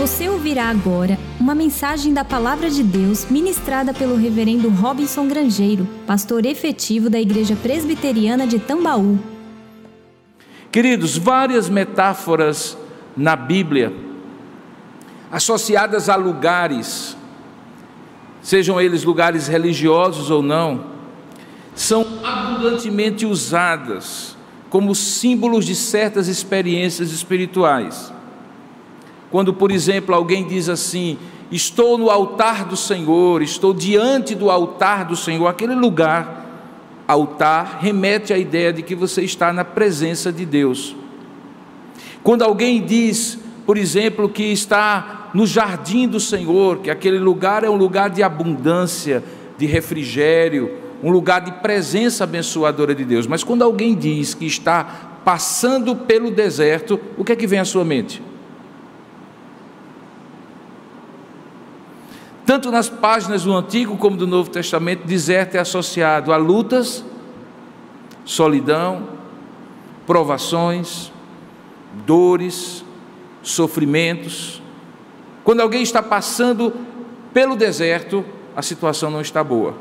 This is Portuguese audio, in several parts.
Você ouvirá agora uma mensagem da Palavra de Deus ministrada pelo Reverendo Robinson Grangeiro, pastor efetivo da Igreja Presbiteriana de Tambaú. Queridos, várias metáforas na Bíblia associadas a lugares, sejam eles lugares religiosos ou não, são abundantemente usadas como símbolos de certas experiências espirituais. Quando, por exemplo, alguém diz assim: Estou no altar do Senhor, estou diante do altar do Senhor, aquele lugar, altar, remete à ideia de que você está na presença de Deus. Quando alguém diz, por exemplo, que está no jardim do Senhor, que aquele lugar é um lugar de abundância, de refrigério, um lugar de presença abençoadora de Deus. Mas quando alguém diz que está passando pelo deserto, o que é que vem à sua mente? Tanto nas páginas do Antigo como do Novo Testamento, deserto é associado a lutas, solidão, provações, dores, sofrimentos. Quando alguém está passando pelo deserto, a situação não está boa.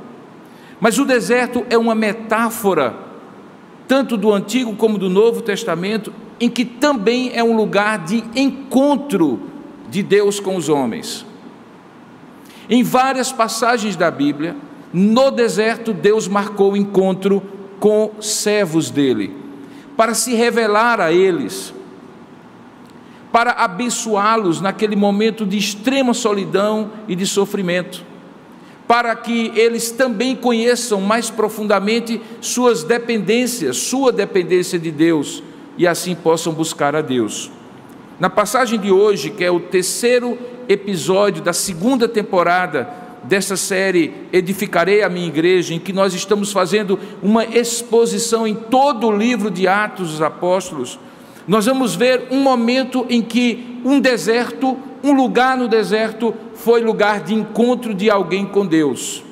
Mas o deserto é uma metáfora, tanto do Antigo como do Novo Testamento, em que também é um lugar de encontro de Deus com os homens. Em várias passagens da Bíblia, no deserto, Deus marcou o encontro com servos dele, para se revelar a eles, para abençoá-los naquele momento de extrema solidão e de sofrimento, para que eles também conheçam mais profundamente suas dependências, sua dependência de Deus, e assim possam buscar a Deus. Na passagem de hoje, que é o terceiro episódio da segunda temporada dessa série Edificarei a minha igreja, em que nós estamos fazendo uma exposição em todo o livro de Atos dos Apóstolos, nós vamos ver um momento em que um deserto, um lugar no deserto, foi lugar de encontro de alguém com Deus.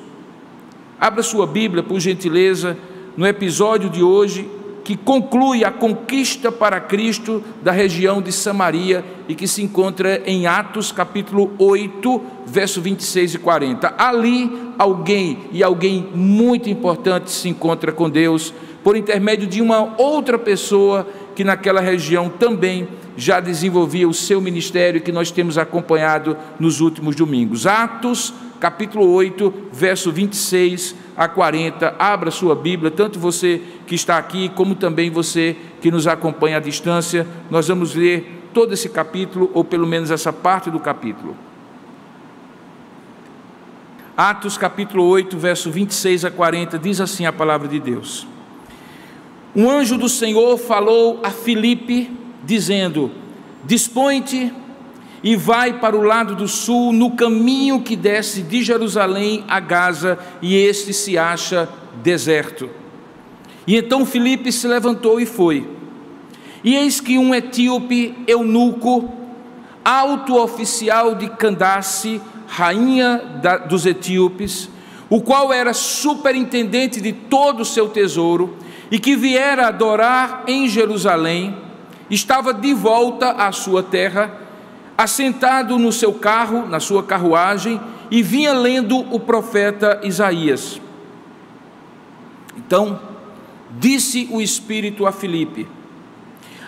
Abra sua Bíblia, por gentileza, no episódio de hoje, que conclui a conquista para Cristo da região de Samaria e que se encontra em Atos capítulo 8, verso 26 e 40. Ali alguém e alguém muito importante se encontra com Deus por intermédio de uma outra pessoa que naquela região também já desenvolvia o seu ministério que nós temos acompanhado nos últimos domingos. Atos capítulo 8, verso 26 a 40. Abra sua Bíblia, tanto você que está aqui, como também você que nos acompanha à distância. Nós vamos ler todo esse capítulo, ou pelo menos essa parte do capítulo. Atos capítulo 8, verso 26 a 40, diz assim a palavra de Deus. Um anjo do Senhor falou a Filipe, dizendo: Dispõe-te e vai para o lado do sul, no caminho que desce de Jerusalém a Gaza, e este se acha deserto. E então Filipe se levantou e foi. E eis que um etíope eunuco, alto oficial de Candace, rainha da, dos etíopes, o qual era superintendente de todo o seu tesouro, e que viera adorar em Jerusalém, estava de volta à sua terra, assentado no seu carro, na sua carruagem, e vinha lendo o profeta Isaías. Então, disse o Espírito a Filipe: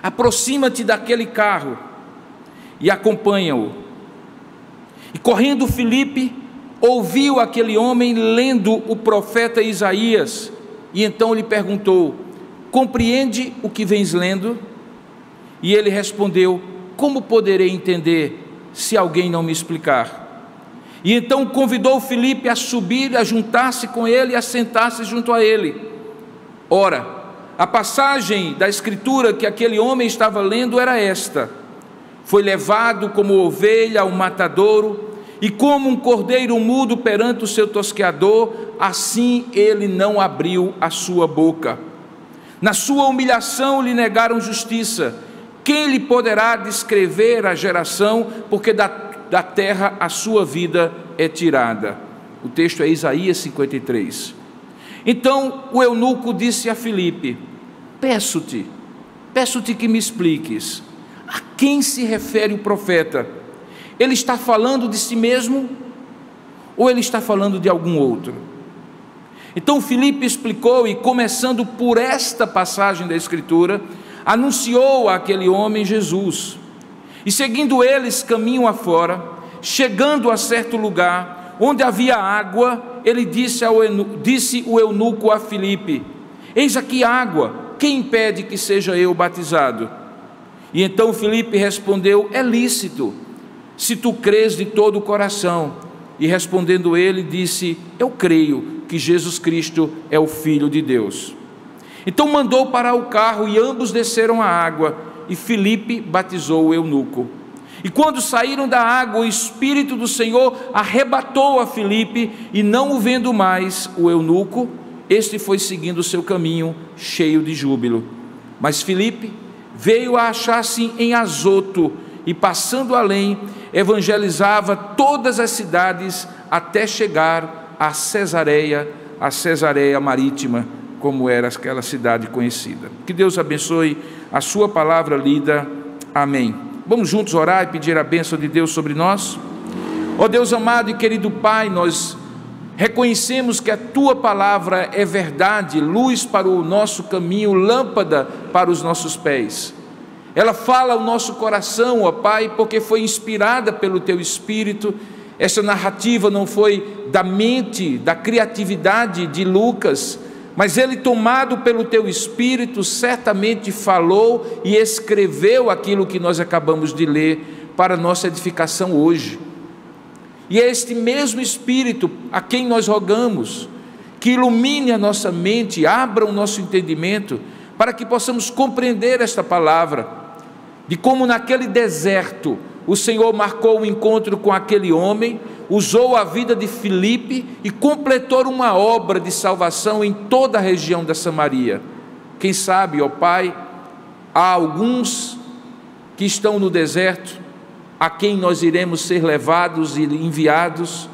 Aproxima-te daquele carro e acompanha-o. E correndo Filipe, ouviu aquele homem lendo o profeta Isaías, e então lhe perguntou: Compreende o que vens lendo? E ele respondeu: como poderei entender se alguém não me explicar? E então convidou Filipe a subir, a juntar-se com ele e a sentar-se junto a ele. Ora, a passagem da escritura que aquele homem estava lendo era esta: Foi levado como ovelha ao matadouro, e como um cordeiro mudo perante o seu tosqueador, assim ele não abriu a sua boca. Na sua humilhação lhe negaram justiça quem lhe poderá descrever a geração, porque da, da terra a sua vida é tirada? O texto é Isaías 53. Então o eunuco disse a Filipe: Peço-te, peço-te que me expliques, a quem se refere o profeta? Ele está falando de si mesmo ou ele está falando de algum outro? Então Filipe explicou e começando por esta passagem da escritura, anunciou àquele homem Jesus. E seguindo eles caminho afora, chegando a certo lugar onde havia água, ele disse, ao, disse o eunuco a Filipe: Eis aqui água, quem impede que seja eu batizado? E então Filipe respondeu: É lícito, se tu crês de todo o coração. E respondendo ele, disse: Eu creio que Jesus Cristo é o Filho de Deus. Então mandou parar o carro e ambos desceram a água, e Filipe batizou o eunuco. E quando saíram da água, o Espírito do Senhor arrebatou a Filipe, e não o vendo mais, o eunuco, este foi seguindo o seu caminho, cheio de júbilo. Mas Filipe veio a achar-se em Azoto, e passando além, evangelizava todas as cidades até chegar a Cesareia, a Cesareia Marítima, como era aquela cidade conhecida. Que Deus abençoe a sua palavra lida. Amém. Vamos juntos orar e pedir a bênção de Deus sobre nós? Ó oh Deus amado e querido Pai, nós reconhecemos que a tua palavra é verdade, luz para o nosso caminho, lâmpada para os nossos pés. Ela fala ao nosso coração, ó Pai, porque foi inspirada pelo teu espírito. Essa narrativa não foi da mente, da criatividade de Lucas, mas ele, tomado pelo teu espírito, certamente falou e escreveu aquilo que nós acabamos de ler para nossa edificação hoje. E é este mesmo espírito a quem nós rogamos que ilumine a nossa mente, abra o nosso entendimento, para que possamos compreender esta palavra, de como naquele deserto o Senhor marcou o um encontro com aquele homem, usou a vida de Filipe e completou uma obra de salvação em toda a região da Samaria. Quem sabe, ó Pai, há alguns que estão no deserto, a quem nós iremos ser levados e enviados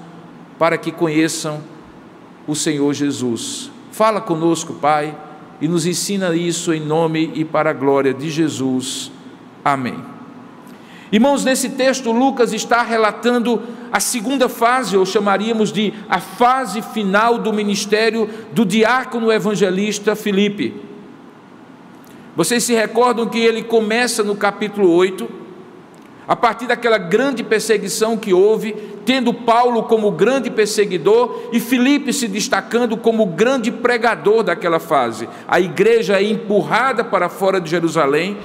para que conheçam o Senhor Jesus. Fala conosco, Pai, e nos ensina isso em nome e para a glória de Jesus. Amém. Irmãos, nesse texto, Lucas está relatando a segunda fase, ou chamaríamos de a fase final do ministério do diácono evangelista Filipe. Vocês se recordam que ele começa no capítulo 8, a partir daquela grande perseguição que houve, tendo Paulo como grande perseguidor e Filipe se destacando como grande pregador daquela fase. A igreja é empurrada para fora de Jerusalém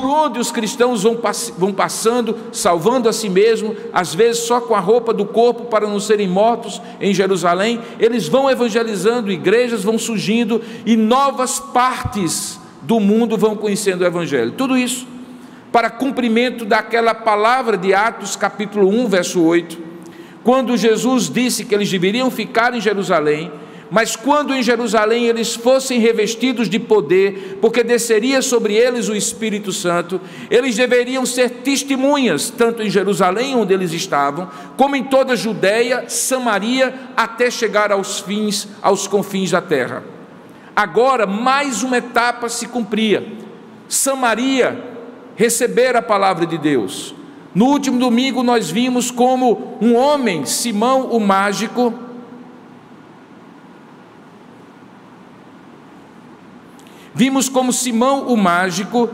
por onde os cristãos vão, vão passando, salvando a si mesmo, às vezes só com a roupa do corpo para não serem mortos em Jerusalém, eles vão evangelizando, igrejas vão surgindo e novas partes do mundo vão conhecendo o Evangelho. Tudo isso para cumprimento daquela palavra de Atos, capítulo 1, verso 8, quando Jesus disse que eles deveriam ficar em Jerusalém mas quando em Jerusalém eles fossem revestidos de poder, porque desceria sobre eles o Espírito Santo, eles deveriam ser testemunhas, tanto em Jerusalém, onde eles estavam, como em toda a Judéia, Samaria, até chegar aos fins, aos confins da terra. Agora, mais uma etapa se cumpria. Samaria receber a palavra de Deus. No último domingo nós vimos como um homem, Simão o mágico, Vimos como Simão o mágico,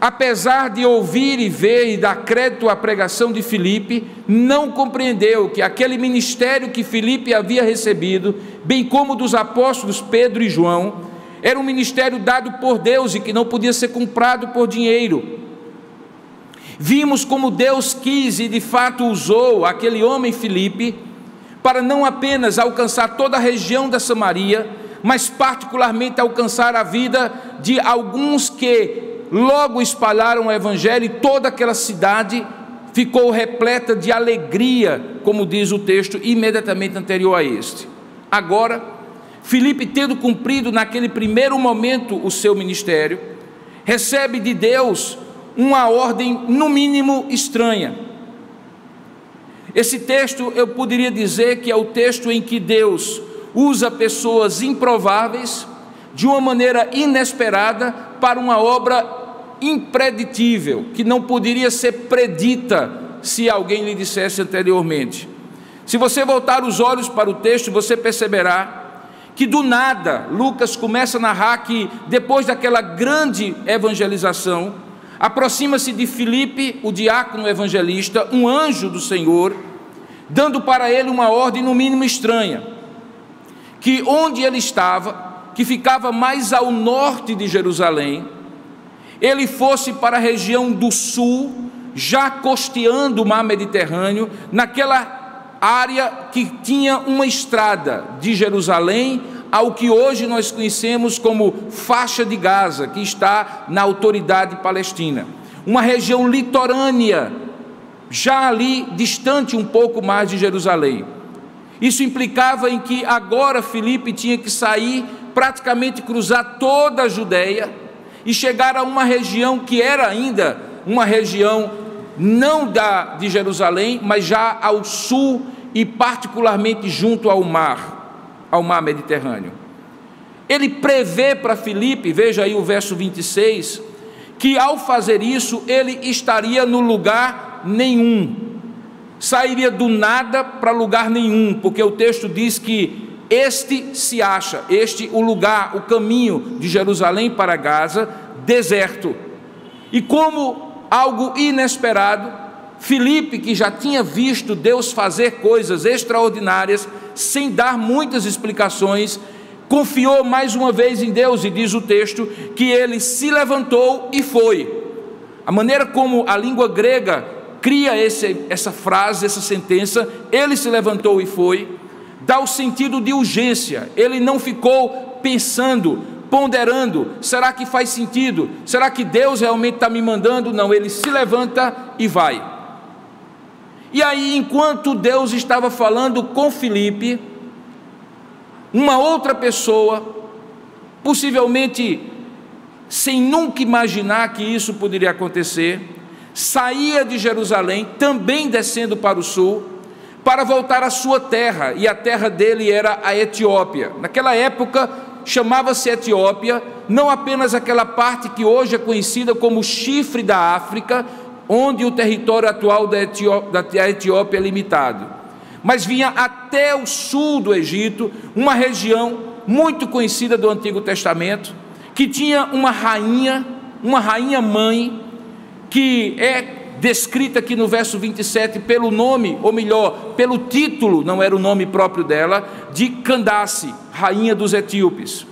apesar de ouvir e ver e dar crédito à pregação de Filipe, não compreendeu que aquele ministério que Filipe havia recebido, bem como dos apóstolos Pedro e João, era um ministério dado por Deus e que não podia ser comprado por dinheiro. Vimos como Deus quis e de fato usou aquele homem Filipe para não apenas alcançar toda a região da Samaria, mas particularmente alcançar a vida de alguns que logo espalharam o Evangelho e toda aquela cidade ficou repleta de alegria, como diz o texto imediatamente anterior a este. Agora, Filipe, tendo cumprido naquele primeiro momento o seu ministério, recebe de Deus uma ordem, no mínimo, estranha. Esse texto eu poderia dizer que é o texto em que Deus usa pessoas improváveis de uma maneira inesperada para uma obra impreditível, que não poderia ser predita se alguém lhe dissesse anteriormente. Se você voltar os olhos para o texto, você perceberá que do nada Lucas começa a narrar que depois daquela grande evangelização, aproxima-se de Filipe, o diácono evangelista, um anjo do Senhor, dando para ele uma ordem no mínimo estranha, que onde ele estava, que ficava mais ao norte de Jerusalém, ele fosse para a região do sul, já costeando o mar Mediterrâneo, naquela área que tinha uma estrada de Jerusalém ao que hoje nós conhecemos como faixa de Gaza, que está na autoridade palestina. Uma região litorânea, já ali distante um pouco mais de Jerusalém. Isso implicava em que agora Filipe tinha que sair, praticamente cruzar toda a Judéia e chegar a uma região que era ainda uma região não da de Jerusalém, mas já ao sul e particularmente junto ao mar, ao mar Mediterrâneo. Ele prevê para Filipe, veja aí o verso 26, que ao fazer isso ele estaria no lugar nenhum, sairia do nada para lugar nenhum, porque o texto diz que este se acha, este o lugar, o caminho de Jerusalém para Gaza, deserto. E como algo inesperado. Filipe, que já tinha visto Deus fazer coisas extraordinárias, sem dar muitas explicações, confiou mais uma vez em Deus, e diz o texto que ele se levantou e foi. A maneira como a língua grega cria esse, essa frase, essa sentença, ele se levantou e foi, dá o sentido de urgência, ele não ficou pensando, ponderando: será que faz sentido? Será que Deus realmente está me mandando? Não, ele se levanta e vai. E aí, enquanto Deus estava falando com Filipe, uma outra pessoa, possivelmente sem nunca imaginar que isso poderia acontecer, saía de Jerusalém, também descendo para o sul, para voltar à sua terra, e a terra dele era a Etiópia. Naquela época, chamava-se Etiópia, não apenas aquela parte que hoje é conhecida como chifre da África, onde o território atual da Etiópia é limitado, mas vinha até o sul do Egito, uma região muito conhecida do Antigo Testamento, que tinha uma rainha, uma rainha mãe, que é descrita aqui no verso 27 pelo nome, ou melhor, pelo título, não era o nome próprio dela, de Candace, rainha dos etíopes.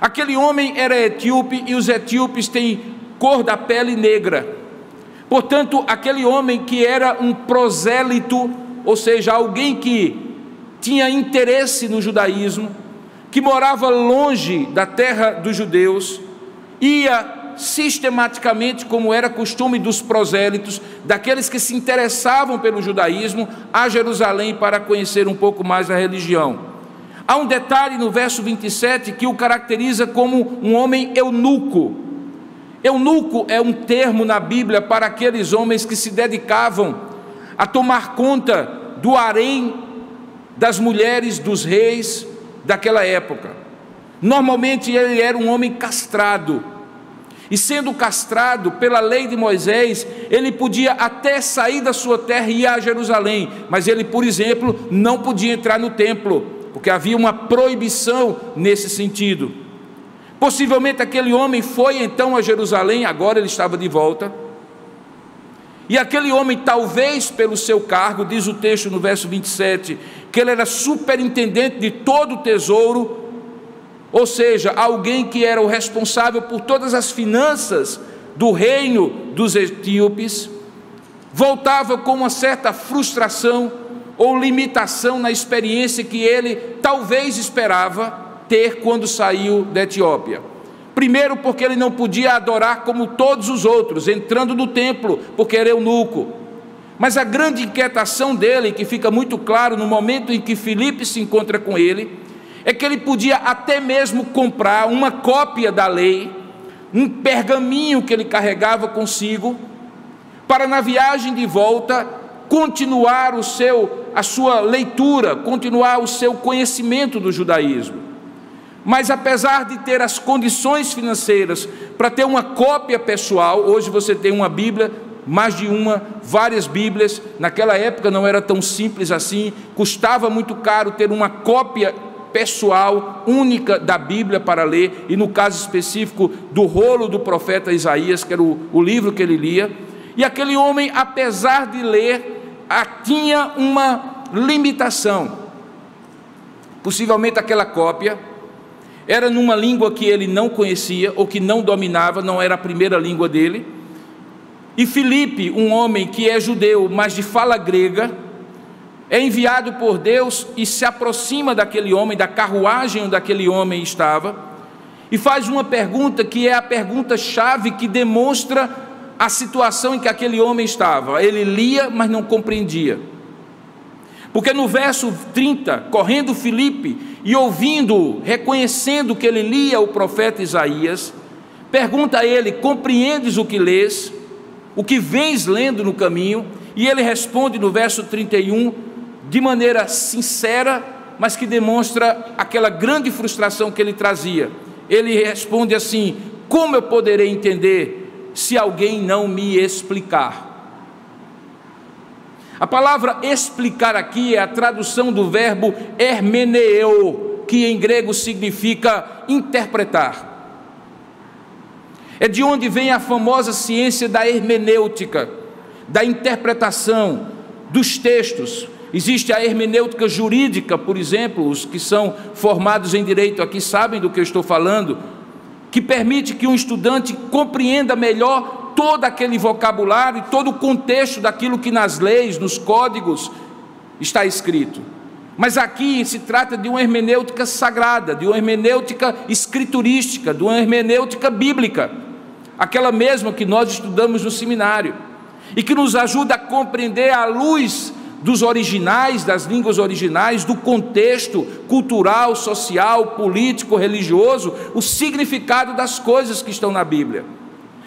Aquele homem era etíope e os etíopes têm cor da pele negra. Portanto, aquele homem que era um prosélito, ou seja, alguém que tinha interesse no judaísmo, que morava longe da terra dos judeus, ia sistematicamente, como era costume dos prosélitos, daqueles que se interessavam pelo judaísmo, a Jerusalém para conhecer um pouco mais a religião. Há um detalhe no verso 27 que o caracteriza como um homem eunuco. Eunuco é um termo na Bíblia para aqueles homens que se dedicavam a tomar conta do harém das mulheres dos reis daquela época. Normalmente ele era um homem castrado, e sendo castrado pela lei de Moisés, ele podia até sair da sua terra e ir a Jerusalém, mas ele, por exemplo, não podia entrar no templo, porque havia uma proibição nesse sentido. Possivelmente aquele homem foi então a Jerusalém, agora ele estava de volta. E aquele homem, talvez pelo seu cargo, diz o texto no verso 27, que ele era superintendente de todo o tesouro ou seja, alguém que era o responsável por todas as finanças do reino dos etíopes, voltava com uma certa frustração ou limitação na experiência que ele talvez esperava ter quando saiu da Etiópia. Primeiro, porque ele não podia adorar como todos os outros, entrando no templo, porque era eunuco. Mas a grande inquietação dele, que fica muito claro no momento em que Filipe se encontra com ele, é que ele podia até mesmo comprar uma cópia da lei, um pergaminho que ele carregava consigo, para na viagem de volta continuar o seu a sua leitura, continuar o seu conhecimento do judaísmo. Mas apesar de ter as condições financeiras para ter uma cópia pessoal, hoje você tem uma Bíblia mais de uma, várias Bíblias. Naquela época não era tão simples assim, custava muito caro ter uma cópia pessoal, única da Bíblia para ler, e no caso específico do rolo do profeta Isaías, que era o, o livro que ele lia. E aquele homem, apesar de ler, tinha uma limitação. Possivelmente aquela cópia era numa língua que ele não conhecia ou que não dominava, não era a primeira língua dele. E Filipe, um homem que é judeu, mas de fala grega, é enviado por Deus e se aproxima daquele homem, da carruagem onde aquele homem estava, e faz uma pergunta que é a pergunta-chave que demonstra a situação em que aquele homem estava. Ele lia, mas não compreendia. Porque no verso 30, correndo Filipe e ouvindo, reconhecendo que ele lia o profeta Isaías, pergunta a ele: Compreendes o que lês? O que vens lendo no caminho? E ele responde no verso 31, de maneira sincera, mas que demonstra aquela grande frustração que ele trazia. Ele responde assim: Como eu poderei entender se alguém não me explicar? A palavra explicar aqui é a tradução do verbo hermeneu, que em grego significa interpretar. É de onde vem a famosa ciência da hermenêutica, da interpretação dos textos. Existe a hermenêutica jurídica, por exemplo, os que são formados em direito aqui sabem do que eu estou falando, que permite que um estudante compreenda melhor todo aquele vocabulário e todo o contexto daquilo que nas leis, nos códigos está escrito. Mas aqui se trata de uma hermenêutica sagrada, de uma hermenêutica escriturística, de uma hermenêutica bíblica, aquela mesma que nós estudamos no seminário, e que nos ajuda a compreender à luz dos originais, das línguas originais, do contexto cultural, social, político, religioso, o significado das coisas que estão na Bíblia.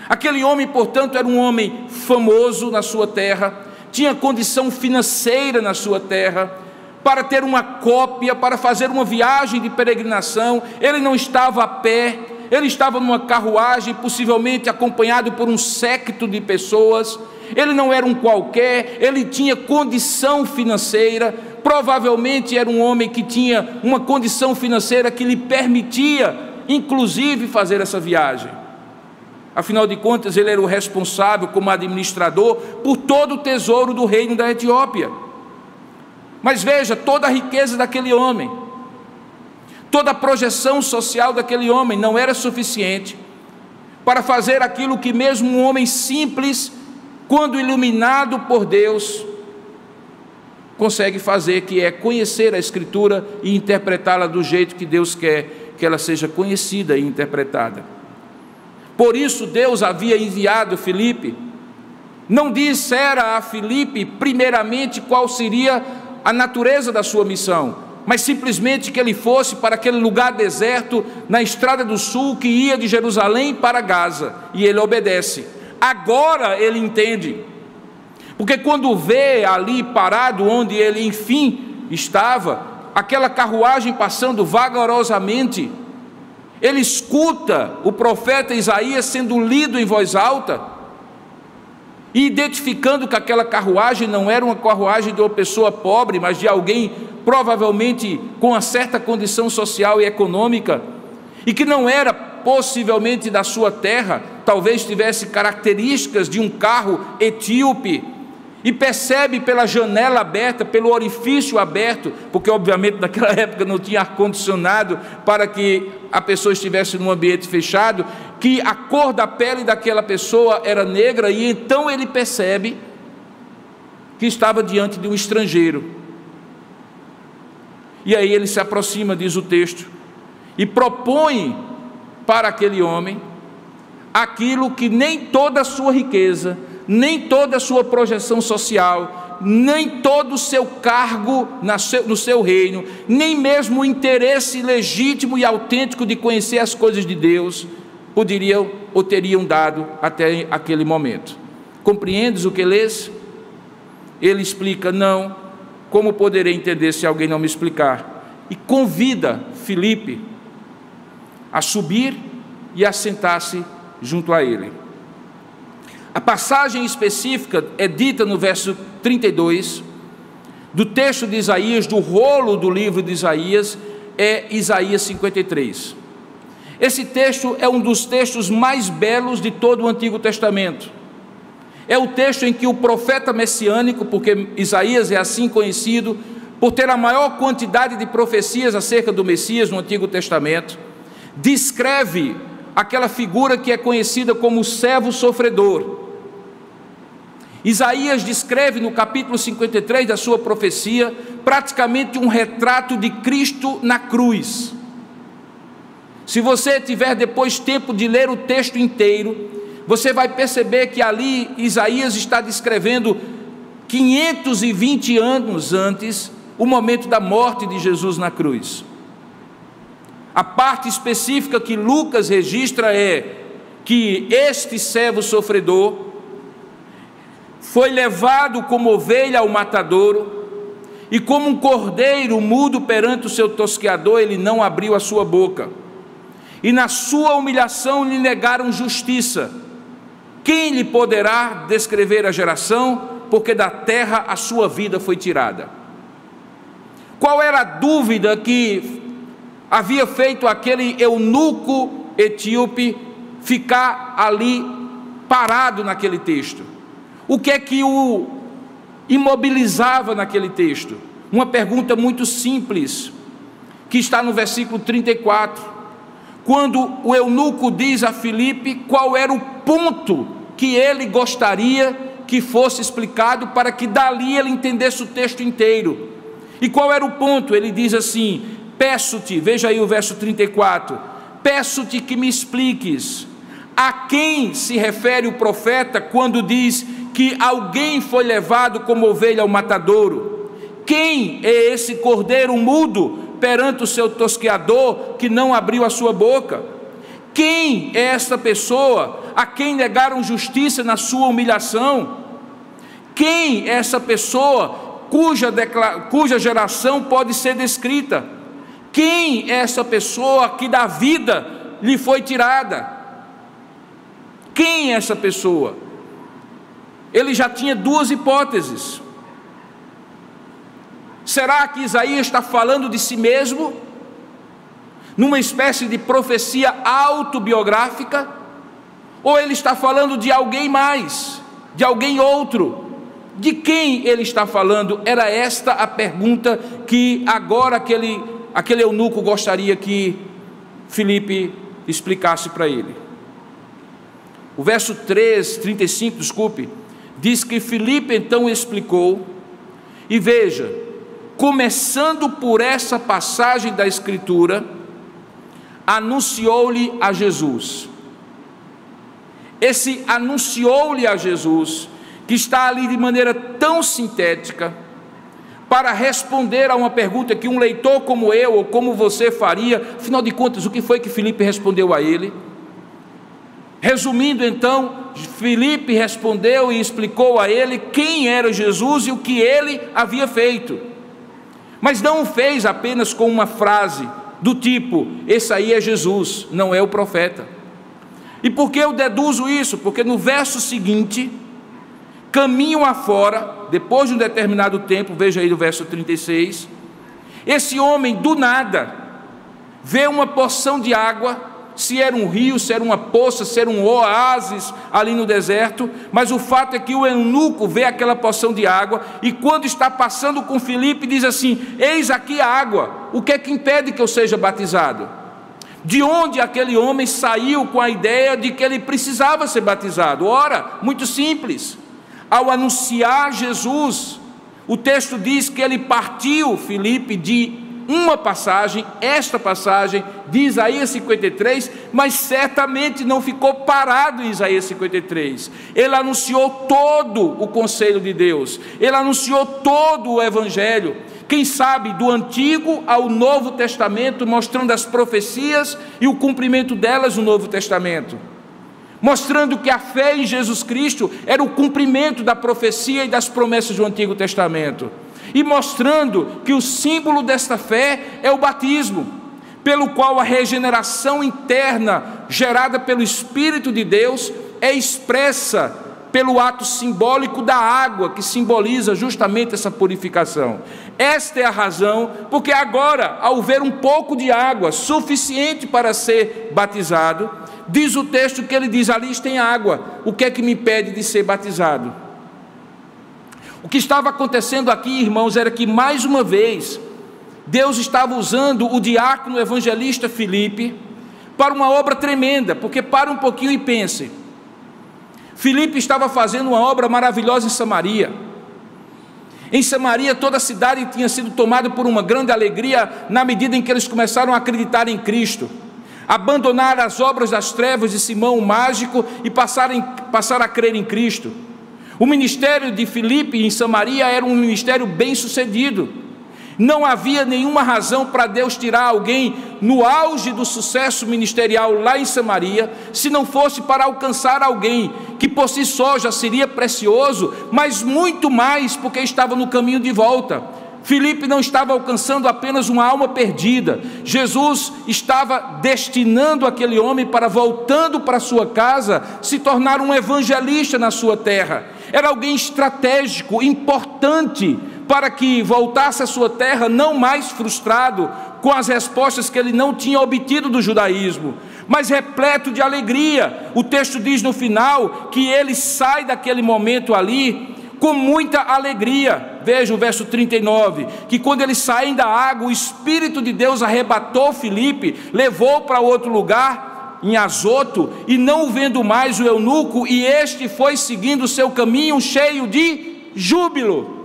Aquele homem, portanto, era um homem famoso na sua terra, tinha condição financeira na sua terra, para ter uma cópia, para fazer uma viagem de peregrinação, ele não estava a pé, ele estava numa carruagem, possivelmente acompanhado por um séquito de pessoas, ele não era um qualquer, ele tinha condição financeira, provavelmente era um homem que tinha uma condição financeira que lhe permitia, inclusive, fazer essa viagem. Afinal de contas, ele era o responsável, como administrador, por todo o tesouro do reino da Etiópia. Mas veja, toda a riqueza daquele homem, toda a projeção social daquele homem não era suficiente para fazer aquilo que mesmo um homem simples, quando iluminado por Deus, consegue fazer, que é conhecer a Escritura e interpretá-la do jeito que Deus quer que ela seja conhecida e interpretada. Por isso Deus havia enviado Filipe. Não dissera a Filipe, primeiramente, qual seria a natureza da sua missão, mas simplesmente que ele fosse para aquele lugar deserto, na estrada do sul, que ia de Jerusalém para Gaza, e ele obedece. Agora ele entende, porque quando vê ali parado onde ele enfim estava, aquela carruagem passando vagarosamente, ele escuta o profeta Isaías sendo lido em voz alta e identificando que aquela carruagem não era uma carruagem de uma pessoa pobre, mas de alguém provavelmente com uma certa condição social e econômica, e que não era possivelmente da sua terra, talvez tivesse características de um carro etíope e percebe pela janela aberta, pelo orifício aberto, porque obviamente naquela época não tinha ar-condicionado para que a pessoa estivesse num ambiente fechado, que a cor da pele daquela pessoa era negra, e então ele percebe que estava diante de um estrangeiro. E aí ele se aproxima, diz o texto, e propõe para aquele homem aquilo que nem toda a sua riqueza, nem toda a sua projeção social, nem todo o seu cargo no seu reino, nem mesmo o interesse legítimo e autêntico de conhecer as coisas de Deus, poderiam ou teriam dado até aquele momento. Compreendes o que lês? Ele explica: Não, como poderei entender se alguém não me explicar? E convida Filipe a subir e a sentar-se junto a ele. A passagem específica é dita no verso 32 do texto de Isaías, do rolo do livro de Isaías, é Isaías 53. Esse texto é um dos textos mais belos de todo o Antigo Testamento. É o texto em que o profeta messiânico, porque Isaías é assim conhecido, por ter a maior quantidade de profecias acerca do Messias no Antigo Testamento, descreve aquela figura que é conhecida como servo sofredor. Isaías descreve no capítulo 53 da sua profecia praticamente um retrato de Cristo na cruz. Se você tiver depois tempo de ler o texto inteiro, você vai perceber que ali Isaías está descrevendo 520 anos antes o momento da morte de Jesus na cruz. A parte específica que Lucas registra é que este servo sofredor foi levado como ovelha ao matadouro, e como um cordeiro mudo perante o seu tosqueador, ele não abriu a sua boca. E na sua humilhação lhe negaram justiça. Quem lhe poderá descrever a geração? Porque da terra a sua vida foi tirada. Qual era a dúvida que havia feito aquele eunuco etíope ficar ali parado naquele texto? O que é que o imobilizava naquele texto? Uma pergunta muito simples, que está no versículo 34, quando o eunuco diz a Filipe qual era o ponto que ele gostaria que fosse explicado para que dali ele entendesse o texto inteiro. E qual era o ponto? Ele diz assim: Peço-te, veja aí o verso 34, peço-te que me expliques a quem se refere o profeta quando diz que alguém foi levado como ovelha ao matadouro. Quem é esse cordeiro mudo perante o seu tosqueador que não abriu a sua boca? Quem é esta pessoa a quem negaram justiça na sua humilhação? Quem é essa pessoa cuja, cuja geração pode ser descrita? Quem é essa pessoa que da vida lhe foi tirada? Quem é essa pessoa? ele já tinha duas hipóteses. Será que Isaías está falando de si mesmo, numa espécie de profecia autobiográfica, ou ele está falando de alguém mais, de alguém outro? De quem ele está falando? Era esta a pergunta que agora aquele, aquele eunuco gostaria que Felipe explicasse para ele. O verso 3, 35, desculpe, Diz que Filipe então explicou, e veja, começando por essa passagem da Escritura, anunciou-lhe a Jesus. Esse anunciou-lhe a Jesus, que está ali de maneira tão sintética, para responder a uma pergunta que um leitor como eu ou como você faria, afinal de contas, o que foi que Filipe respondeu a ele? Resumindo então, Filipe respondeu e explicou a ele quem era Jesus e o que ele havia feito. Mas não o fez apenas com uma frase do tipo: Esse aí é Jesus, não é o profeta. E por que eu deduzo isso? Porque no verso seguinte, caminho afora, depois de um determinado tempo, veja aí o verso 36, esse homem do nada vê uma porção de água se era um rio, se era uma poça, se era um oásis ali no deserto, mas o fato é que o eunuco vê aquela porção de água e quando está passando com Filipe diz assim: Eis aqui a água, o que é que impede que eu seja batizado? De onde aquele homem saiu com a ideia de que ele precisava ser batizado? Ora, muito simples, ao anunciar Jesus, o texto diz que ele partiu, Filipe, de uma passagem, esta passagem de Isaías 53, mas certamente não ficou parado em Isaías 53. Ele anunciou todo o conselho de Deus, ele anunciou todo o evangelho. Quem sabe do Antigo ao Novo Testamento, mostrando as profecias e o cumprimento delas no Novo Testamento mostrando que a fé em Jesus Cristo era o cumprimento da profecia e das promessas do Antigo Testamento e mostrando que o símbolo desta fé é o batismo, pelo qual a regeneração interna gerada pelo Espírito de Deus é expressa pelo ato simbólico da água, que simboliza justamente essa purificação. Esta é a razão porque agora, ao ver um pouco de água suficiente para ser batizado, diz o texto que ele diz: ali tem água, o que é que me impede de ser batizado? O que estava acontecendo aqui, irmãos, era que mais uma vez Deus estava usando o diácono evangelista Filipe para uma obra tremenda, porque para um pouquinho e pense. Filipe estava fazendo uma obra maravilhosa em Samaria. Em Samaria, toda a cidade tinha sido tomada por uma grande alegria na medida em que eles começaram a acreditar em Cristo, abandonar as obras das trevas de Simão o mágico e passarem, passar a crer em Cristo. O ministério de Filipe em Samaria era um ministério bem sucedido. Não havia nenhuma razão para Deus tirar alguém no auge do sucesso ministerial lá em Samaria, se não fosse para alcançar alguém que por si só já seria precioso, mas muito mais porque estava no caminho de volta. Filipe não estava alcançando apenas uma alma perdida, Jesus estava destinando aquele homem para, voltando para sua casa, se tornar um evangelista na sua terra. Era alguém estratégico, importante, para que voltasse à sua terra não mais frustrado com as respostas que ele não tinha obtido do judaísmo, mas repleto de alegria. O texto diz no final que ele sai daquele momento ali com muita alegria. Veja o verso 39, que quando eles saem da água, o Espírito de Deus arrebatou Filipe, levou para outro lugar, em Azoto, e não vendo mais o eunuco, e este foi seguindo o seu caminho cheio de júbilo.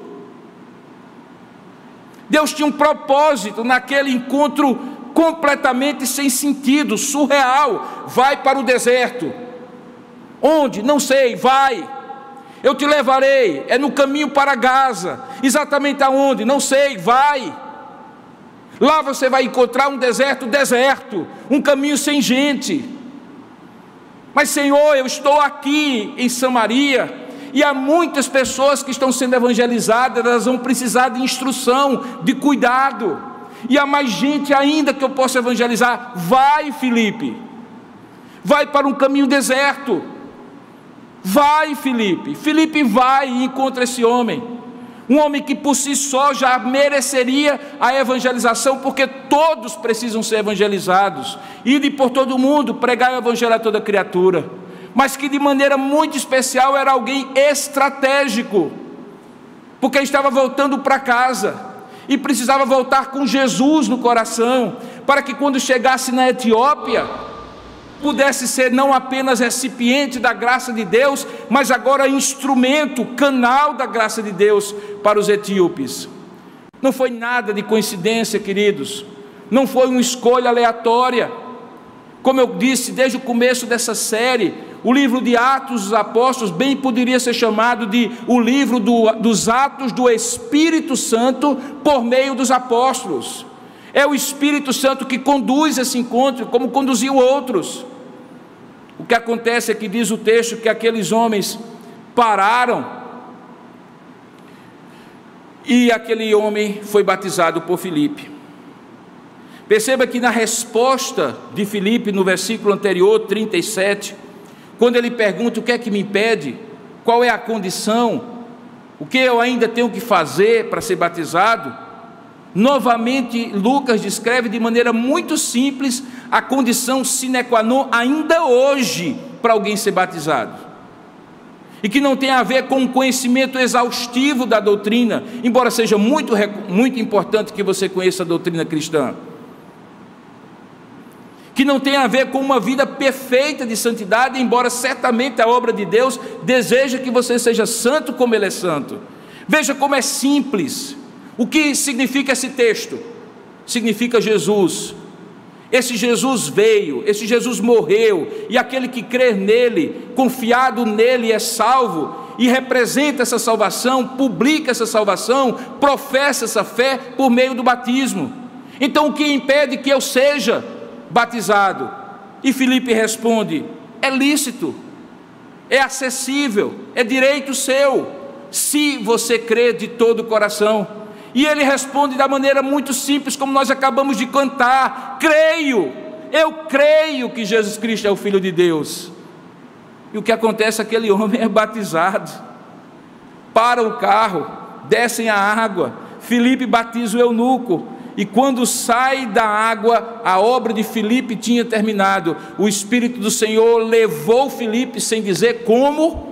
Deus tinha um propósito naquele encontro completamente sem sentido, surreal. Vai para o deserto. Onde? Não sei, vai. Eu te levarei, é no caminho para Gaza. Exatamente aonde? Não sei, vai. Lá você vai encontrar um deserto deserto, um caminho sem gente. Mas Senhor, eu estou aqui em Samaria, e há muitas pessoas que estão sendo evangelizadas, elas vão precisar de instrução, de cuidado. E há mais gente ainda que eu posso evangelizar. Vai, Felipe. Vai para um caminho deserto. Vai, Felipe. Felipe vai e encontra esse homem. Um homem que por si só já mereceria a evangelização, porque todos precisam ser evangelizados. Ir por todo mundo, pregar o evangelho a toda criatura mas que de maneira muito especial era alguém estratégico, porque estava voltando para casa e precisava voltar com Jesus no coração, para que quando chegasse na Etiópia, pudesse ser não apenas recipiente da graça de Deus, mas agora instrumento, canal da graça de Deus para os etíopes. Não foi nada de coincidência, queridos, não foi uma escolha aleatória. Como eu disse desde o começo dessa série, o livro de Atos dos Apóstolos bem poderia ser chamado de o livro do, dos Atos do Espírito Santo por meio dos apóstolos. É o Espírito Santo que conduz esse encontro, como conduziu outros. O que acontece é que diz o texto que aqueles homens pararam e aquele homem foi batizado por Filipe. Perceba que na resposta de Filipe, no versículo anterior, 37, quando ele pergunta o que é que me impede, qual é a condição, o que eu ainda tenho que fazer para ser batizado, novamente Lucas descreve de maneira muito simples a condição sine qua non ainda hoje para alguém ser batizado. E que não tem a ver com um conhecimento exaustivo da doutrina, embora seja muito, muito importante que você conheça a doutrina cristã que não tem a ver com uma vida perfeita de santidade, embora certamente a obra de Deus deseja que você seja santo como Ele é santo. Veja como é simples. O que significa esse texto? Significa Jesus. Esse Jesus veio, esse Jesus morreu, e aquele que crer nele, confiado nele, é salvo e representa essa salvação, publica essa salvação, professa essa fé por meio do batismo. Então, o que impede que eu seja batizado? E Filipe responde: é lícito, é acessível, é direito seu, se você crê de todo o coração. E ele responde da maneira muito simples, como nós acabamos de cantar: creio, eu creio que Jesus Cristo é o Filho de Deus. E o que acontece? Aquele homem é batizado. Para o carro, descem a água. Filipe batiza o eunuco. E quando sai da água, a obra de Filipe tinha terminado. O Espírito do Senhor levou Filipe sem dizer como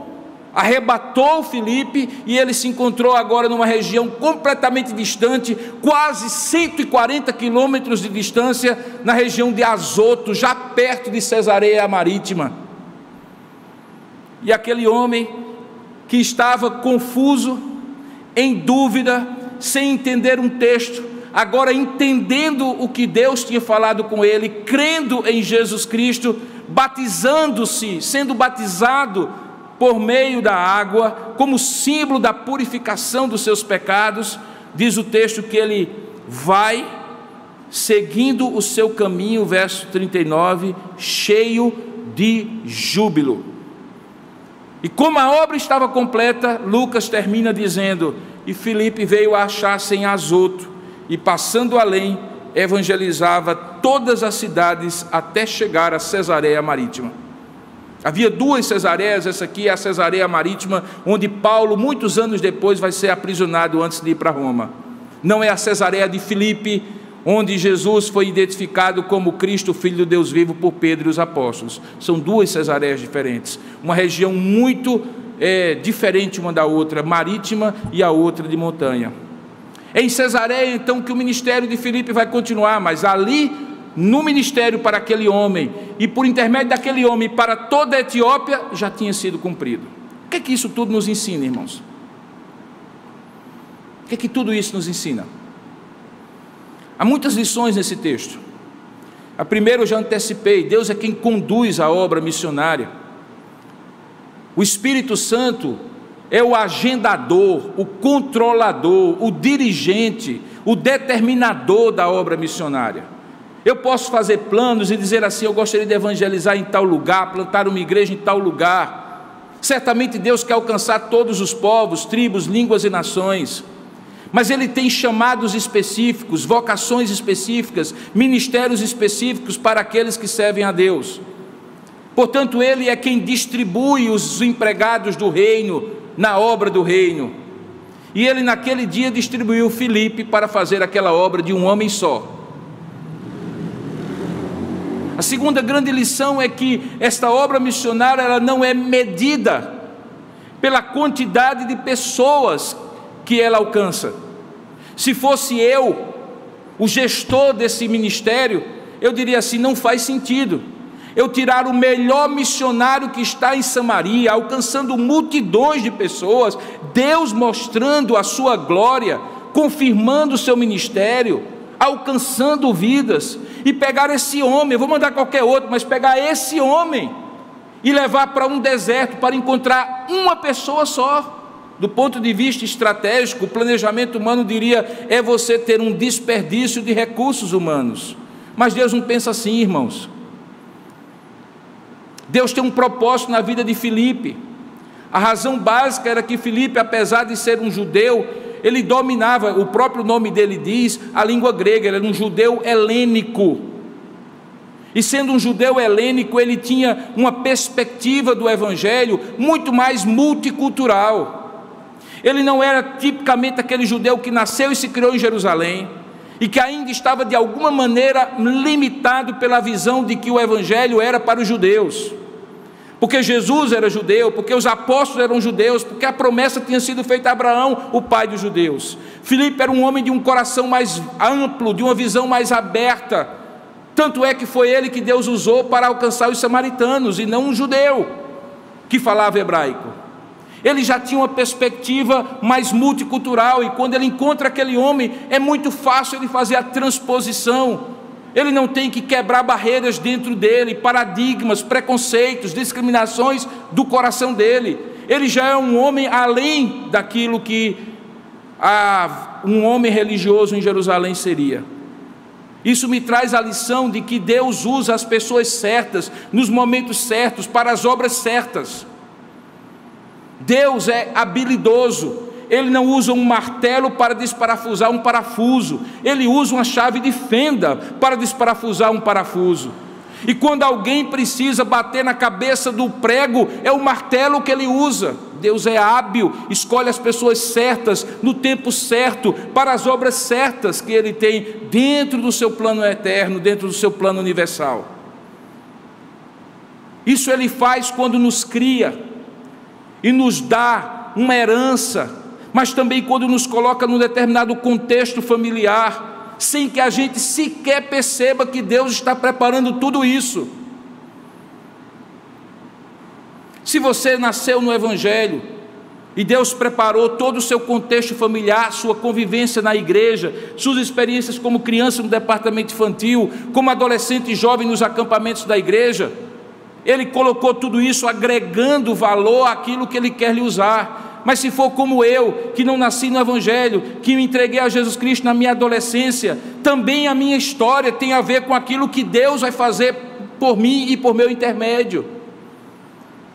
arrebatou Filipe e ele se encontrou agora numa região completamente distante, quase 140 quilômetros de distância, na região de Azoto, já perto de Cesareia Marítima. E aquele homem que estava confuso, em dúvida, sem entender um texto, agora entendendo o que Deus tinha falado com ele, crendo em Jesus Cristo, batizando-se, sendo batizado por meio da água, como símbolo da purificação dos seus pecados, diz o texto que ele vai seguindo o seu caminho, verso 39, cheio de júbilo. E como a obra estava completa, Lucas termina dizendo: E Filipe veio a achar-se em Azoto, e passando além, evangelizava todas as cidades até chegar a Cesareia Marítima. Havia duas Cesareias, essa aqui é a Cesareia Marítima, onde Paulo, muitos anos depois, vai ser aprisionado antes de ir para Roma. Não é a Cesareia de Filipe, onde Jesus foi identificado como Cristo, Filho do Deus vivo, por Pedro e os apóstolos. São duas Cesareias diferentes, uma região muito é, diferente uma da outra, marítima e a outra de montanha. É em Cesareia, então, que o ministério de Filipe vai continuar, mas ali no ministério para aquele homem e por intermédio daquele homem para toda a Etiópia já tinha sido cumprido. O que é que isso tudo nos ensina, irmãos? O que é que tudo isso nos ensina? Há muitas lições nesse texto. A primeira eu já antecipei: Deus é quem conduz a obra missionária. O Espírito Santo é o agendador, o controlador, o dirigente, o determinador da obra missionária. Eu posso fazer planos e dizer assim: eu gostaria de evangelizar em tal lugar, plantar uma igreja em tal lugar. Certamente Deus quer alcançar todos os povos, tribos, línguas e nações. Mas Ele tem chamados específicos, vocações específicas, ministérios específicos para aqueles que servem a Deus. Portanto, Ele é quem distribui os empregados do reino na obra do reino. E Ele, naquele dia, distribuiu Filipe para fazer aquela obra de um homem só. A segunda grande lição é que esta obra missionária ela não é medida pela quantidade de pessoas que ela alcança. Se fosse eu, o gestor desse ministério, eu diria assim: não faz sentido eu tirar o melhor missionário que está em Samaria, alcançando multidões de pessoas, Deus mostrando a sua glória, confirmando o seu ministério, alcançando vidas, e pegar esse homem, eu vou mandar qualquer outro, mas pegar esse homem e levar para um deserto para encontrar uma pessoa só. Do ponto de vista estratégico, o planejamento humano diria é você ter um desperdício de recursos humanos. Mas Deus não pensa assim, irmãos. Deus tem um propósito na vida de Filipe. A razão básica era que Filipe, apesar de ser um judeu, ele dominava, o próprio nome dele diz, a língua grega, ele era um judeu helênico. E sendo um judeu helênico, ele tinha uma perspectiva do evangelho muito mais multicultural. Ele não era tipicamente aquele judeu que nasceu e se criou em Jerusalém e que ainda estava de alguma maneira limitado pela visão de que o evangelho era para os judeus porque Jesus era judeu, porque os apóstolos eram judeus, porque a promessa tinha sido feita a Abraão, o pai dos judeus. Filipe era um homem de um coração mais amplo, de uma visão mais aberta. Tanto é que foi ele que Deus usou para alcançar os samaritanos e não um judeu que falava hebraico. Ele já tinha uma perspectiva mais multicultural e quando ele encontra aquele homem, é muito fácil ele fazer a transposição ele não tem que quebrar barreiras dentro dele, paradigmas, preconceitos, discriminações do coração dele. Ele já é um homem além daquilo que a, um homem religioso em Jerusalém seria. Isso me traz a lição de que Deus usa as pessoas certas, nos momentos certos, para as obras certas. Deus é habilidoso, ele não usa um martelo para desparafusar um parafuso, ele usa uma chave de fenda para desparafusar um parafuso. E quando alguém precisa bater na cabeça do prego, é o martelo que ele usa. Deus é hábil, escolhe as pessoas certas, no tempo certo, para as obras certas que ele tem dentro do seu plano eterno, dentro do seu plano universal. Isso ele faz quando nos cria e nos dá uma herança, mas também quando nos coloca num determinado contexto familiar, sem que a gente sequer perceba que Deus está preparando tudo isso. Se você nasceu no Evangelho e Deus preparou todo o seu contexto familiar, sua convivência na igreja, suas experiências como criança no departamento infantil, como adolescente e jovem nos acampamentos da igreja, Ele colocou tudo isso agregando valor àquilo que Ele quer lhe usar. Mas se for como eu, que não nasci no Evangelho, que me entreguei a Jesus Cristo na minha adolescência, também a minha história tem a ver com aquilo que Deus vai fazer por mim e por meu intermédio.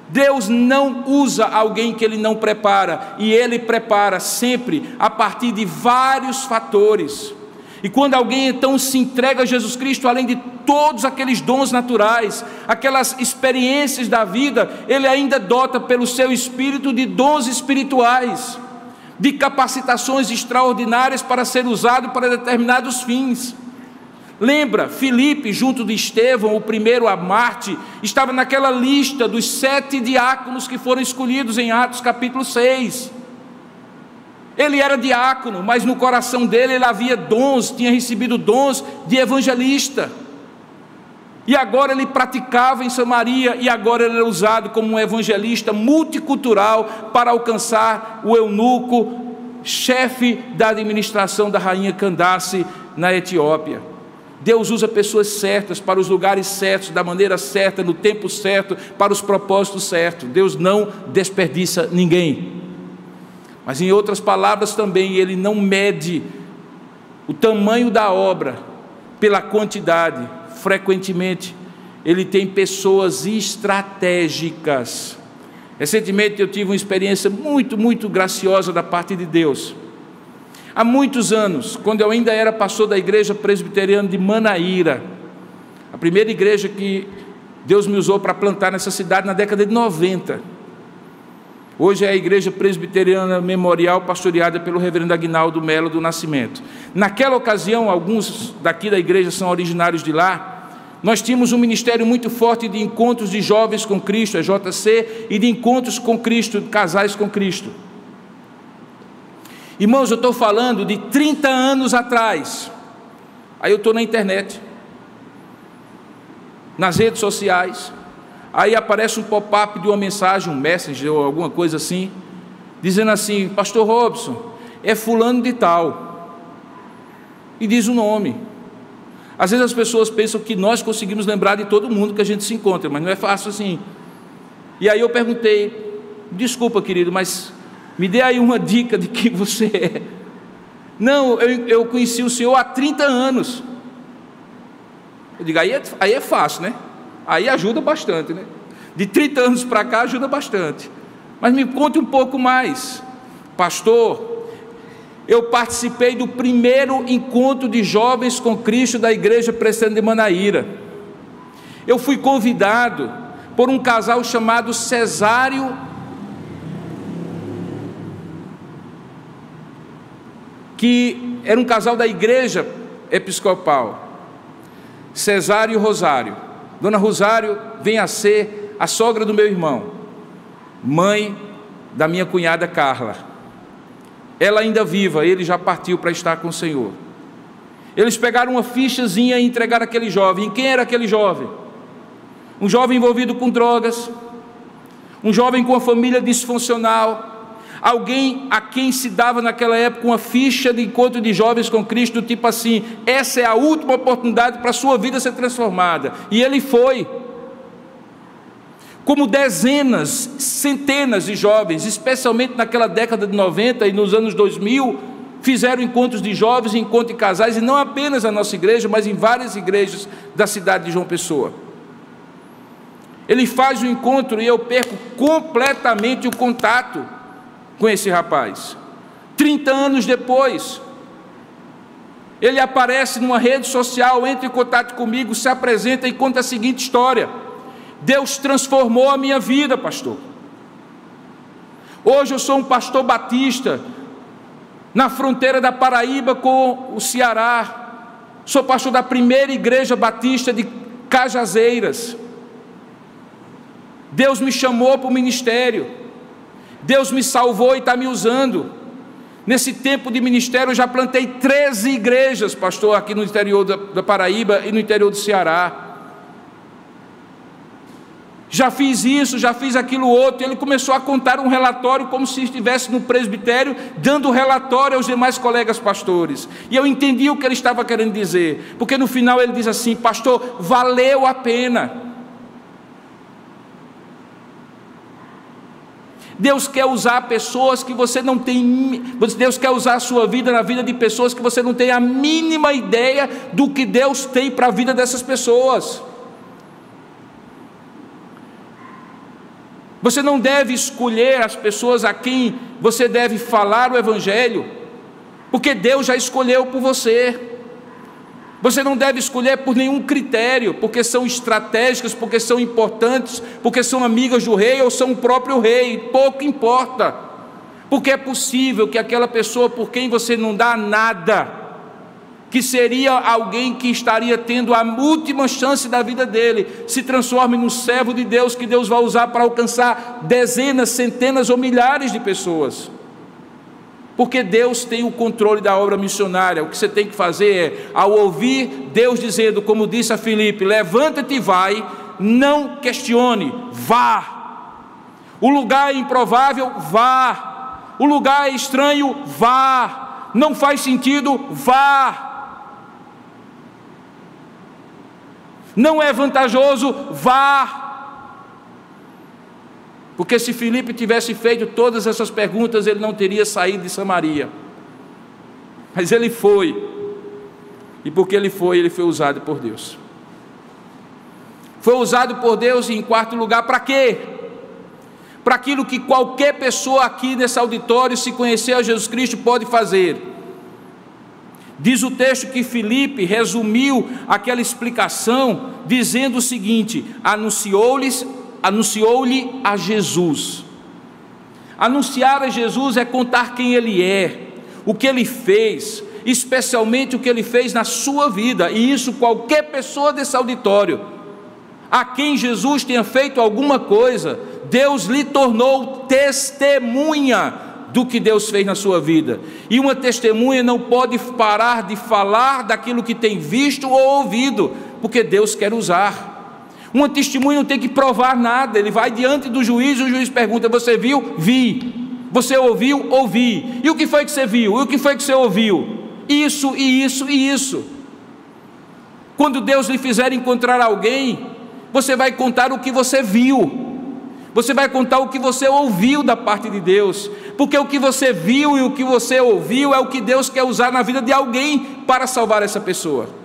Deus não usa alguém que Ele não prepara, e Ele prepara sempre a partir de vários fatores. E quando alguém então se entrega a Jesus Cristo, além de todos aqueles dons naturais, aquelas experiências da vida, ele ainda dota pelo seu espírito de dons espirituais, de capacitações extraordinárias para ser usado para determinados fins. Lembra, Filipe, junto de Estevão, o primeiro a Marte, estava naquela lista dos sete diáconos que foram escolhidos em Atos capítulo 6. Ele era diácono, mas no coração dele ele havia dons, tinha recebido dons de evangelista. E agora ele praticava em Samaria, e agora ele era usado como um evangelista multicultural para alcançar o eunuco, chefe da administração da rainha Candace na Etiópia. Deus usa pessoas certas para os lugares certos, da maneira certa, no tempo certo, para os propósitos certos. Deus não desperdiça ninguém. Mas, em outras palavras, também, Ele não mede o tamanho da obra pela quantidade. Frequentemente, Ele tem pessoas estratégicas. Recentemente eu tive uma experiência muito, muito graciosa da parte de Deus. Há muitos anos, quando eu ainda era pastor da igreja presbiteriana de Manaíra, a primeira igreja que Deus me usou para plantar nessa cidade na década de 90. Hoje é a igreja presbiteriana memorial pastoreada pelo reverendo Agnaldo Melo do Nascimento. Naquela ocasião, alguns daqui da igreja são originários de lá. Nós tínhamos um ministério muito forte de encontros de jovens com Cristo, a JC, e de encontros com Cristo, casais com Cristo. Irmãos, eu estou falando de 30 anos atrás. Aí eu estou na internet, nas redes sociais. Aí aparece um pop-up de uma mensagem, um messenger ou alguma coisa assim, dizendo assim: Pastor Robson, é Fulano de Tal. E diz o nome. Às vezes as pessoas pensam que nós conseguimos lembrar de todo mundo que a gente se encontra, mas não é fácil assim. E aí eu perguntei: Desculpa, querido, mas me dê aí uma dica de quem você é. Não, eu, eu conheci o senhor há 30 anos. Eu digo, aí é, aí é fácil, né? Aí ajuda bastante, né? De 30 anos para cá ajuda bastante. Mas me conte um pouco mais. Pastor, eu participei do primeiro encontro de jovens com Cristo da igreja Presbiteriana de Manaíra. Eu fui convidado por um casal chamado Cesário que era um casal da igreja episcopal, Cesário e Rosário. Dona Rosário vem a ser a sogra do meu irmão, mãe da minha cunhada Carla. Ela ainda viva, ele já partiu para estar com o Senhor. Eles pegaram uma fichazinha e entregaram aquele jovem. E quem era aquele jovem? Um jovem envolvido com drogas, um jovem com uma família disfuncional, alguém a quem se dava naquela época uma ficha de encontro de jovens com Cristo, tipo assim: essa é a última oportunidade para a sua vida ser transformada. E ele foi. Como dezenas, centenas de jovens, especialmente naquela década de 90 e nos anos 2000, fizeram encontros de jovens, encontros de casais, e não apenas na nossa igreja, mas em várias igrejas da cidade de João Pessoa. Ele faz o encontro e eu perco completamente o contato com esse rapaz. 30 anos depois, Ele aparece numa rede social, entra em contato comigo, se apresenta e conta a seguinte história: Deus transformou a minha vida, pastor. Hoje eu sou um pastor batista, na fronteira da Paraíba com o Ceará. Sou pastor da primeira igreja batista de Cajazeiras. Deus me chamou para o ministério. Deus me salvou e está me usando. Nesse tempo de ministério, eu já plantei 13 igrejas, pastor, aqui no interior da, Paraíba e no interior do Ceará. Já fiz isso, já fiz aquilo outro. Ele começou a contar um relatório como se estivesse no presbitério, dando relatório aos demais colegas pastores. E eu entendi o que ele estava querendo dizer, porque no final ele diz assim: Pastor, valeu a pena. Deus quer usar pessoas que você não tem, Deus quer usar a sua vida na vida de pessoas que você não tem a mínima ideia do que Deus tem para a vida dessas pessoas. Você não deve escolher as pessoas a quem você deve falar o Evangelho, porque Deus já escolheu por você. Você não deve escolher por nenhum critério, porque são estratégicas, porque são importantes, porque são amigas do rei ou são o próprio rei, pouco importa. Porque é possível que aquela pessoa por quem você não dá nada, que seria alguém que estaria tendo a última chance da vida dele, se transforme no servo de Deus que Deus vai usar para alcançar dezenas, centenas ou milhares de pessoas. Porque Deus tem o controle da obra missionária. O que você tem que fazer é, ao ouvir Deus dizendo, como disse a Filipe: levanta-te e vai, não questione, vá. O lugar é improvável, vá. O lugar é estranho, vá. Não faz sentido, vá. Não é vantajoso, vá. Porque se Filipe tivesse feito todas essas perguntas, ele não teria saído de Samaria. Mas ele foi. E porque ele foi, ele foi usado por Deus. Foi usado por Deus em quarto lugar para quê? Para aquilo que qualquer pessoa aqui nesse auditório, se conhecer a Jesus Cristo, pode fazer. Diz o texto que Filipe resumiu aquela explicação dizendo o seguinte: anunciou-lhes anunciou-lhe a Jesus. Anunciar a Jesus é contar quem ele é, o que ele fez, especialmente o que ele fez na sua vida, e isso qualquer pessoa desse auditório, a quem Jesus tenha feito alguma coisa, Deus lhe tornou testemunha do que Deus fez na sua vida. E uma testemunha não pode parar de falar daquilo que tem visto ou ouvido, porque Deus quer usar. Um testemunho não tem que provar nada, ele vai diante do juiz e o juiz pergunta: Você viu? Vi. Você ouviu? Ouvi. E o que foi que você viu? E o que foi que você ouviu? Isso e isso e isso. Quando Deus lhe fizer encontrar alguém, você vai contar o que você viu. Você vai contar o que você ouviu da parte de Deus, porque o que você viu e o que você ouviu é o que Deus quer usar na vida de alguém para salvar essa pessoa.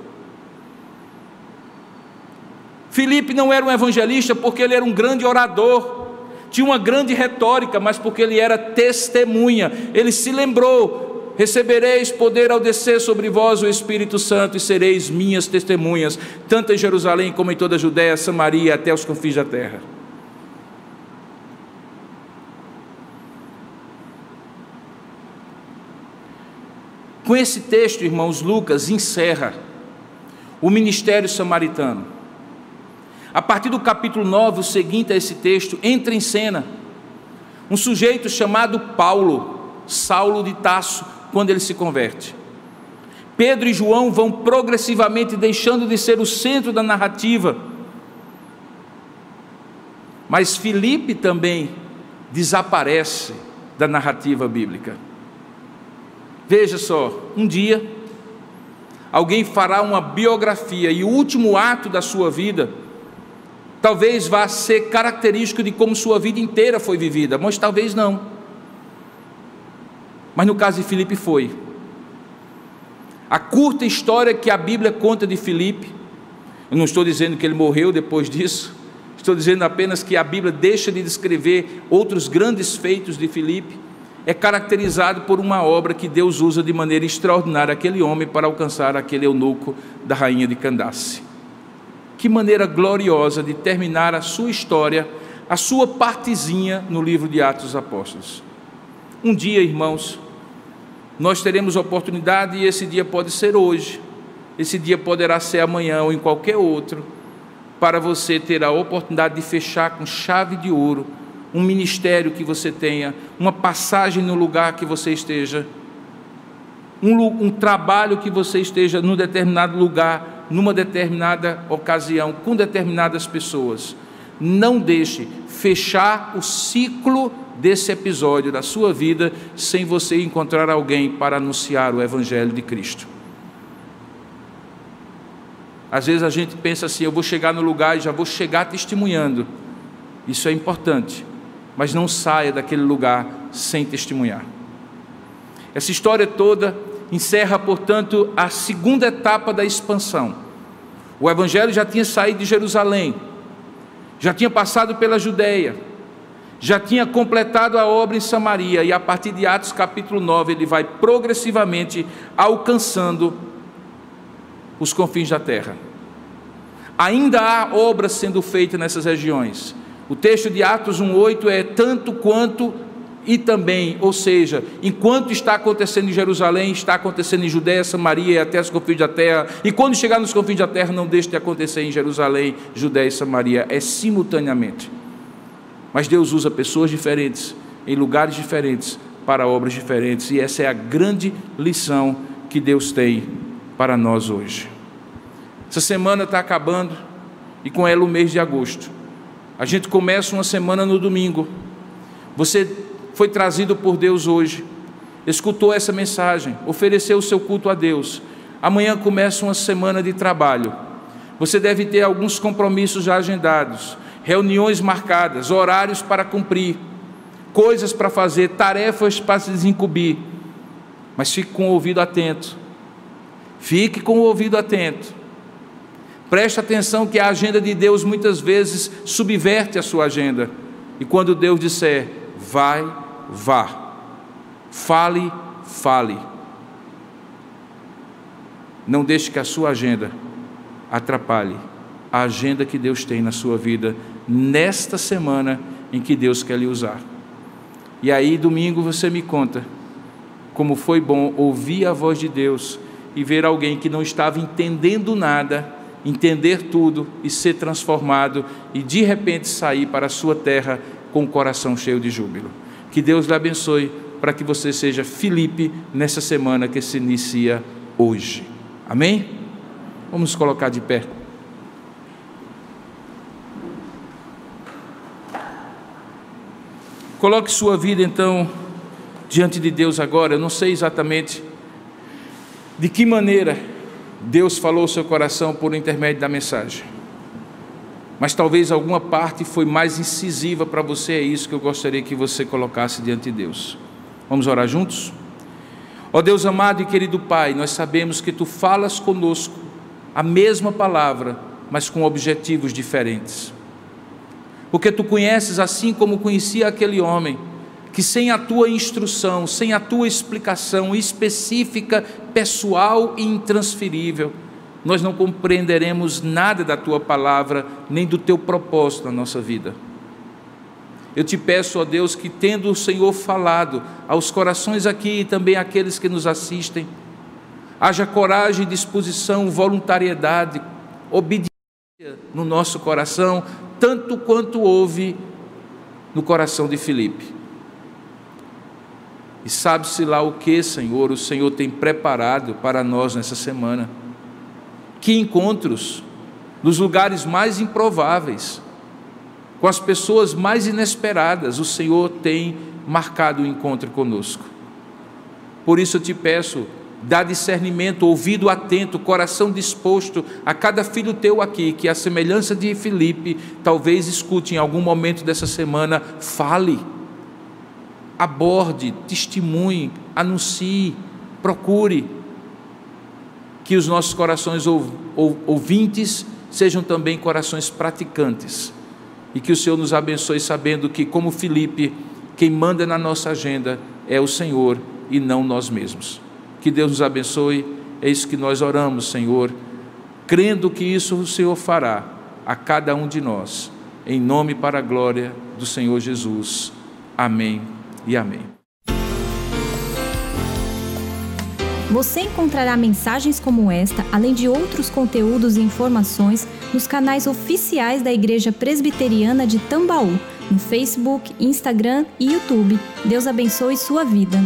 Filipe não era um evangelista porque ele era um grande orador, tinha uma grande retórica, mas porque ele era testemunha. Ele se lembrou: recebereis poder ao descer sobre vós o Espírito Santo e sereis minhas testemunhas, tanto em Jerusalém como em toda a Judéia, Samaria, até os confins da terra. Com esse texto, irmãos, Lucas encerra o ministério samaritano. A partir do capítulo 9, o seguinte a esse texto, entra em cena um sujeito chamado Paulo, Saulo de Tasso, quando ele se converte. Pedro e João vão progressivamente deixando de ser o centro da narrativa. Mas Filipe também desaparece da narrativa bíblica. Veja só, um dia alguém fará uma biografia e o último ato da sua vida Talvez vá ser característico de como sua vida inteira foi vivida, mas talvez não. Mas no caso de Filipe foi. A curta história que a Bíblia conta de Filipe, eu não estou dizendo que ele morreu depois disso, estou dizendo apenas que a Bíblia deixa de descrever outros grandes feitos de Filipe, é caracterizado por uma obra que Deus usa de maneira extraordinária aquele homem para alcançar aquele eunuco da rainha de Candace. Que maneira gloriosa de terminar a sua história, a sua partezinha no livro de Atos dos Apóstolos. Um dia, irmãos, nós teremos oportunidade e esse dia pode ser hoje, esse dia poderá ser amanhã ou em qualquer outro, para você ter a oportunidade de fechar com chave de ouro um ministério que você tenha, uma passagem no lugar que você esteja, um, um trabalho que você esteja num determinado lugar, numa determinada ocasião, com determinadas pessoas. Não deixe fechar o ciclo desse episódio da sua vida sem você encontrar alguém para anunciar o Evangelho de Cristo. Às vezes a gente pensa assim: eu vou chegar no lugar e já vou chegar testemunhando. Isso é importante mas não saia daquele lugar sem testemunhar. Essa história toda encerra, portanto, a segunda etapa da expansão. O evangelho já tinha saído de Jerusalém, já tinha passado pela Judéia, já tinha completado a obra em Samaria, e a partir de Atos capítulo 9, ele vai progressivamente alcançando os confins da terra. Ainda há obras sendo feitas nessas regiões, o texto de Atos 1:8 é tanto quanto e também, ou seja, enquanto está acontecendo em Jerusalém, está acontecendo em Judéia, Samaria e até os confins da terra, e quando chegar nos confins da terra, não deixe de acontecer em Jerusalém, Judéia e Samaria, é simultaneamente. Mas Deus usa pessoas diferentes, em lugares diferentes, para obras diferentes, e essa é a grande lição que Deus tem para nós hoje. Essa semana está acabando, e com ela o mês de agosto. A gente começa uma semana no domingo. Você foi trazido por Deus hoje, escutou essa mensagem, ofereceu o seu culto a Deus. Amanhã começa uma semana de trabalho. Você deve ter alguns compromissos já agendados, reuniões marcadas, horários para cumprir, coisas para fazer, tarefas para se desincumbir. Mas fique com o ouvido atento. Fique com o ouvido atento. Preste atenção que a agenda de Deus muitas vezes subverte a sua agenda. E quando Deus disser, vai, vá. Fale, fale. Não deixe que a sua agenda atrapalhe a agenda que Deus tem na sua vida nesta semana em que Deus quer lhe usar. E aí, domingo, você me conta como foi bom ouvir a voz de Deus e ver alguém que não estava entendendo nada entender tudo e ser transformado e de repente sair para a sua terra com o coração cheio de júbilo. Que Deus lhe abençoe para que você seja Filipe nessa semana que se inicia hoje. Amém? Vamos colocar de pé. Coloque sua vida então diante de Deus agora. Eu não sei exatamente de que maneira Deus falou seu coração por intermédio da mensagem. Mas talvez alguma parte foi mais incisiva para você, é isso que eu gostaria que você colocasse diante de Deus. Vamos orar juntos? Ó oh Deus amado e querido Pai, nós sabemos que tu falas conosco a mesma palavra, mas com objetivos diferentes. Porque tu conheces assim como conhecia aquele homem que sem a tua instrução, sem a tua explicação específica, pessoal e intransferível, nós não compreenderemos nada da tua palavra, nem do teu propósito na nossa vida. Eu te peço, ó Deus, que tendo o Senhor falado aos corações aqui e também àqueles que nos assistem, haja coragem, disposição, voluntariedade, obediência no nosso coração, tanto quanto houve no coração de Filipe. E sabe-se lá o que, Senhor, o Senhor tem preparado para nós nessa semana. Que encontros nos lugares mais improváveis, com as pessoas mais inesperadas, o Senhor tem marcado o encontro conosco. Por isso eu te peço, dá discernimento, ouvido atento, coração disposto a cada filho teu aqui, que a semelhança de Filipe, talvez escute em algum momento dessa semana, fale aborde, testemunhe, anuncie, procure. Que os nossos corações ouvintes sejam também corações praticantes. E que o Senhor nos abençoe sabendo que, como Felipe, quem manda na nossa agenda é o Senhor e não nós mesmos. Que Deus nos abençoe, é isso que nós oramos, Senhor, crendo que isso o Senhor fará a cada um de nós, em nome para a glória do Senhor Jesus. Amém e amém. Você encontrará mensagens como esta, além de outros conteúdos e informações, nos canais oficiais da Igreja Presbiteriana de Tambaú, no Facebook, Instagram e YouTube. Deus abençoe sua vida.